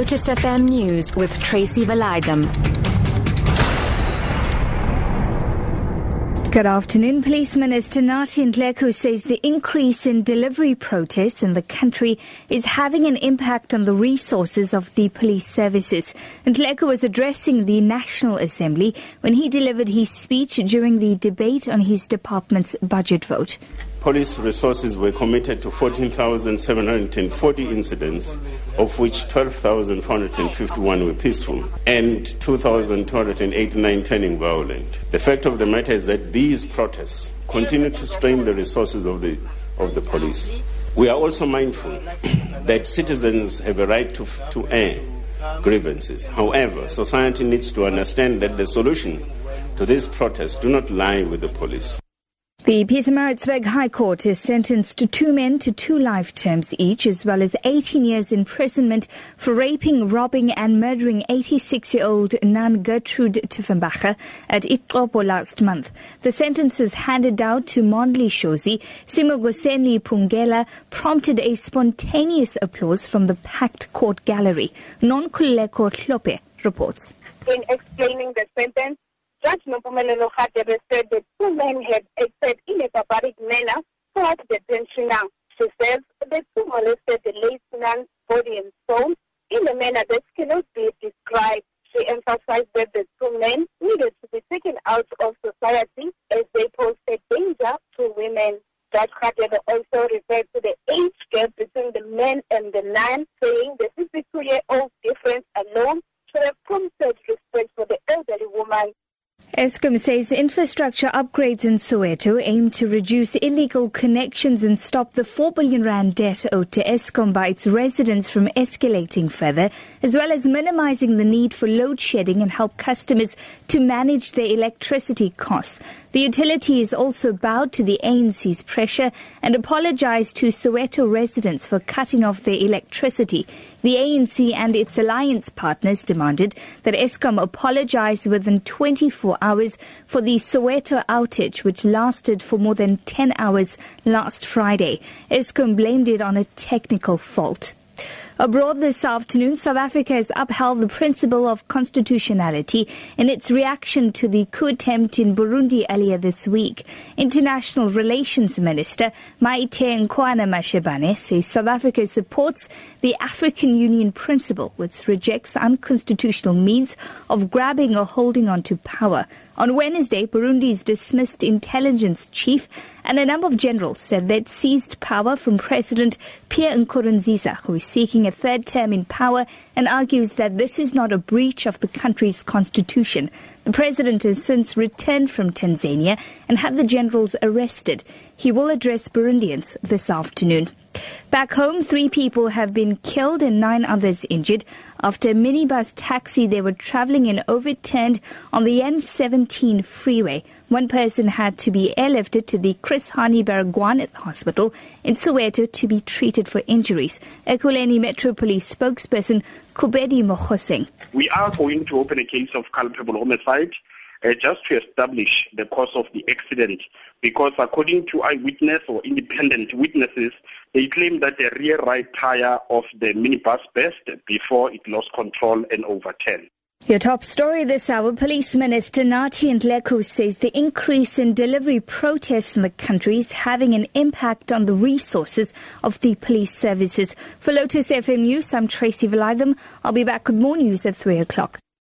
Lotus FM News with Tracy Valaydham. Good afternoon. Police Minister Nathi Nhleko says the increase in delivery protests in the country is having an impact on the resources of the police services. Nhleko was addressing the National Assembly when he delivered his speech during the debate on his department's budget vote. Police resources were committed to 14,740 incidents, of which 12,451 were peaceful and 2,289 turning violent. The fact of the matter is that these protests continue to strain the resources of the, of the police. We are also mindful that citizens have a right to, to air grievances. However, society needs to understand that the solution to these protests do not lie with the police. The Pietermaritzburg High Court has sentenced two men to two life terms each, as well as 18 years imprisonment for raping, robbing, and murdering 86-year-old Nan Gertrude Tiefenbacher at Ixopo last month. The sentences handed down to Mondli Shozi, Simogoseni Pungela, prompted a spontaneous applause from the packed court gallery. Non-Kuleko Hlophe reports. In explaining the sentence, Judge Nompumelelo Hadebe said the two men had acted in a barbaric manner towards the pensioner. She says the two molested the late man's body and soul in a manner that cannot be described. She emphasized that the two men needed to be taken out of society as they posed a danger to women. Judge Hadebe also referred to the age gap between the men and the nun, saying the 52-year-old difference alone should have prompted respect for the elderly woman. Eskom says infrastructure upgrades in Soweto aim to reduce illegal connections and stop the 4 billion rand debt owed to Eskom by its residents from escalating further, as well as minimizing the need for load shedding and help customers to manage their electricity costs. The utility is also bowed to the ANC's pressure and apologized to Soweto residents for cutting off their electricity. The ANC and its alliance partners demanded that Eskom apologize within 24 hours for the Soweto outage, which lasted for more than 10 hours last Friday. Eskom blamed it on a technical fault. Abroad this afternoon, South Africa has upheld the principle of constitutionality in its reaction to the coup attempt in Burundi earlier this week. International Relations Minister Maite Nkoana Mashabane says South Africa supports the African Union principle, which rejects unconstitutional means of grabbing or holding on to power. On Wednesday, Burundi's dismissed intelligence chief and a number of generals said they'd seized power from President Pierre Nkurunziza, who is seeking a third term in power and argues that this is not a breach of the country's constitution. The president has since returned from Tanzania and had the generals arrested. He will address Burundians this afternoon. Back home, three people have been killed and nine others injured after a minibus taxi they were traveling in overturned on the N17 freeway. One person had to be airlifted to the Chris Hani Baragwanath Hospital in Soweto to be treated for injuries. Ekurhuleni Metro Police spokesperson Kobeli Mokheseng. We are going to open a case of culpable homicide uh, just to establish the cause of the accident because according to eyewitness or independent witnesses, they claim that the rear right tire of the minibus burst before it lost control and overturned. Your top story this hour, Police Minister Nathi Nhleko says the increase in delivery protests in the country is having an impact on the resources of the police services. For Lotus FM News, I'm Tracy Valaydham. I'll be back with more news at 3 o'clock.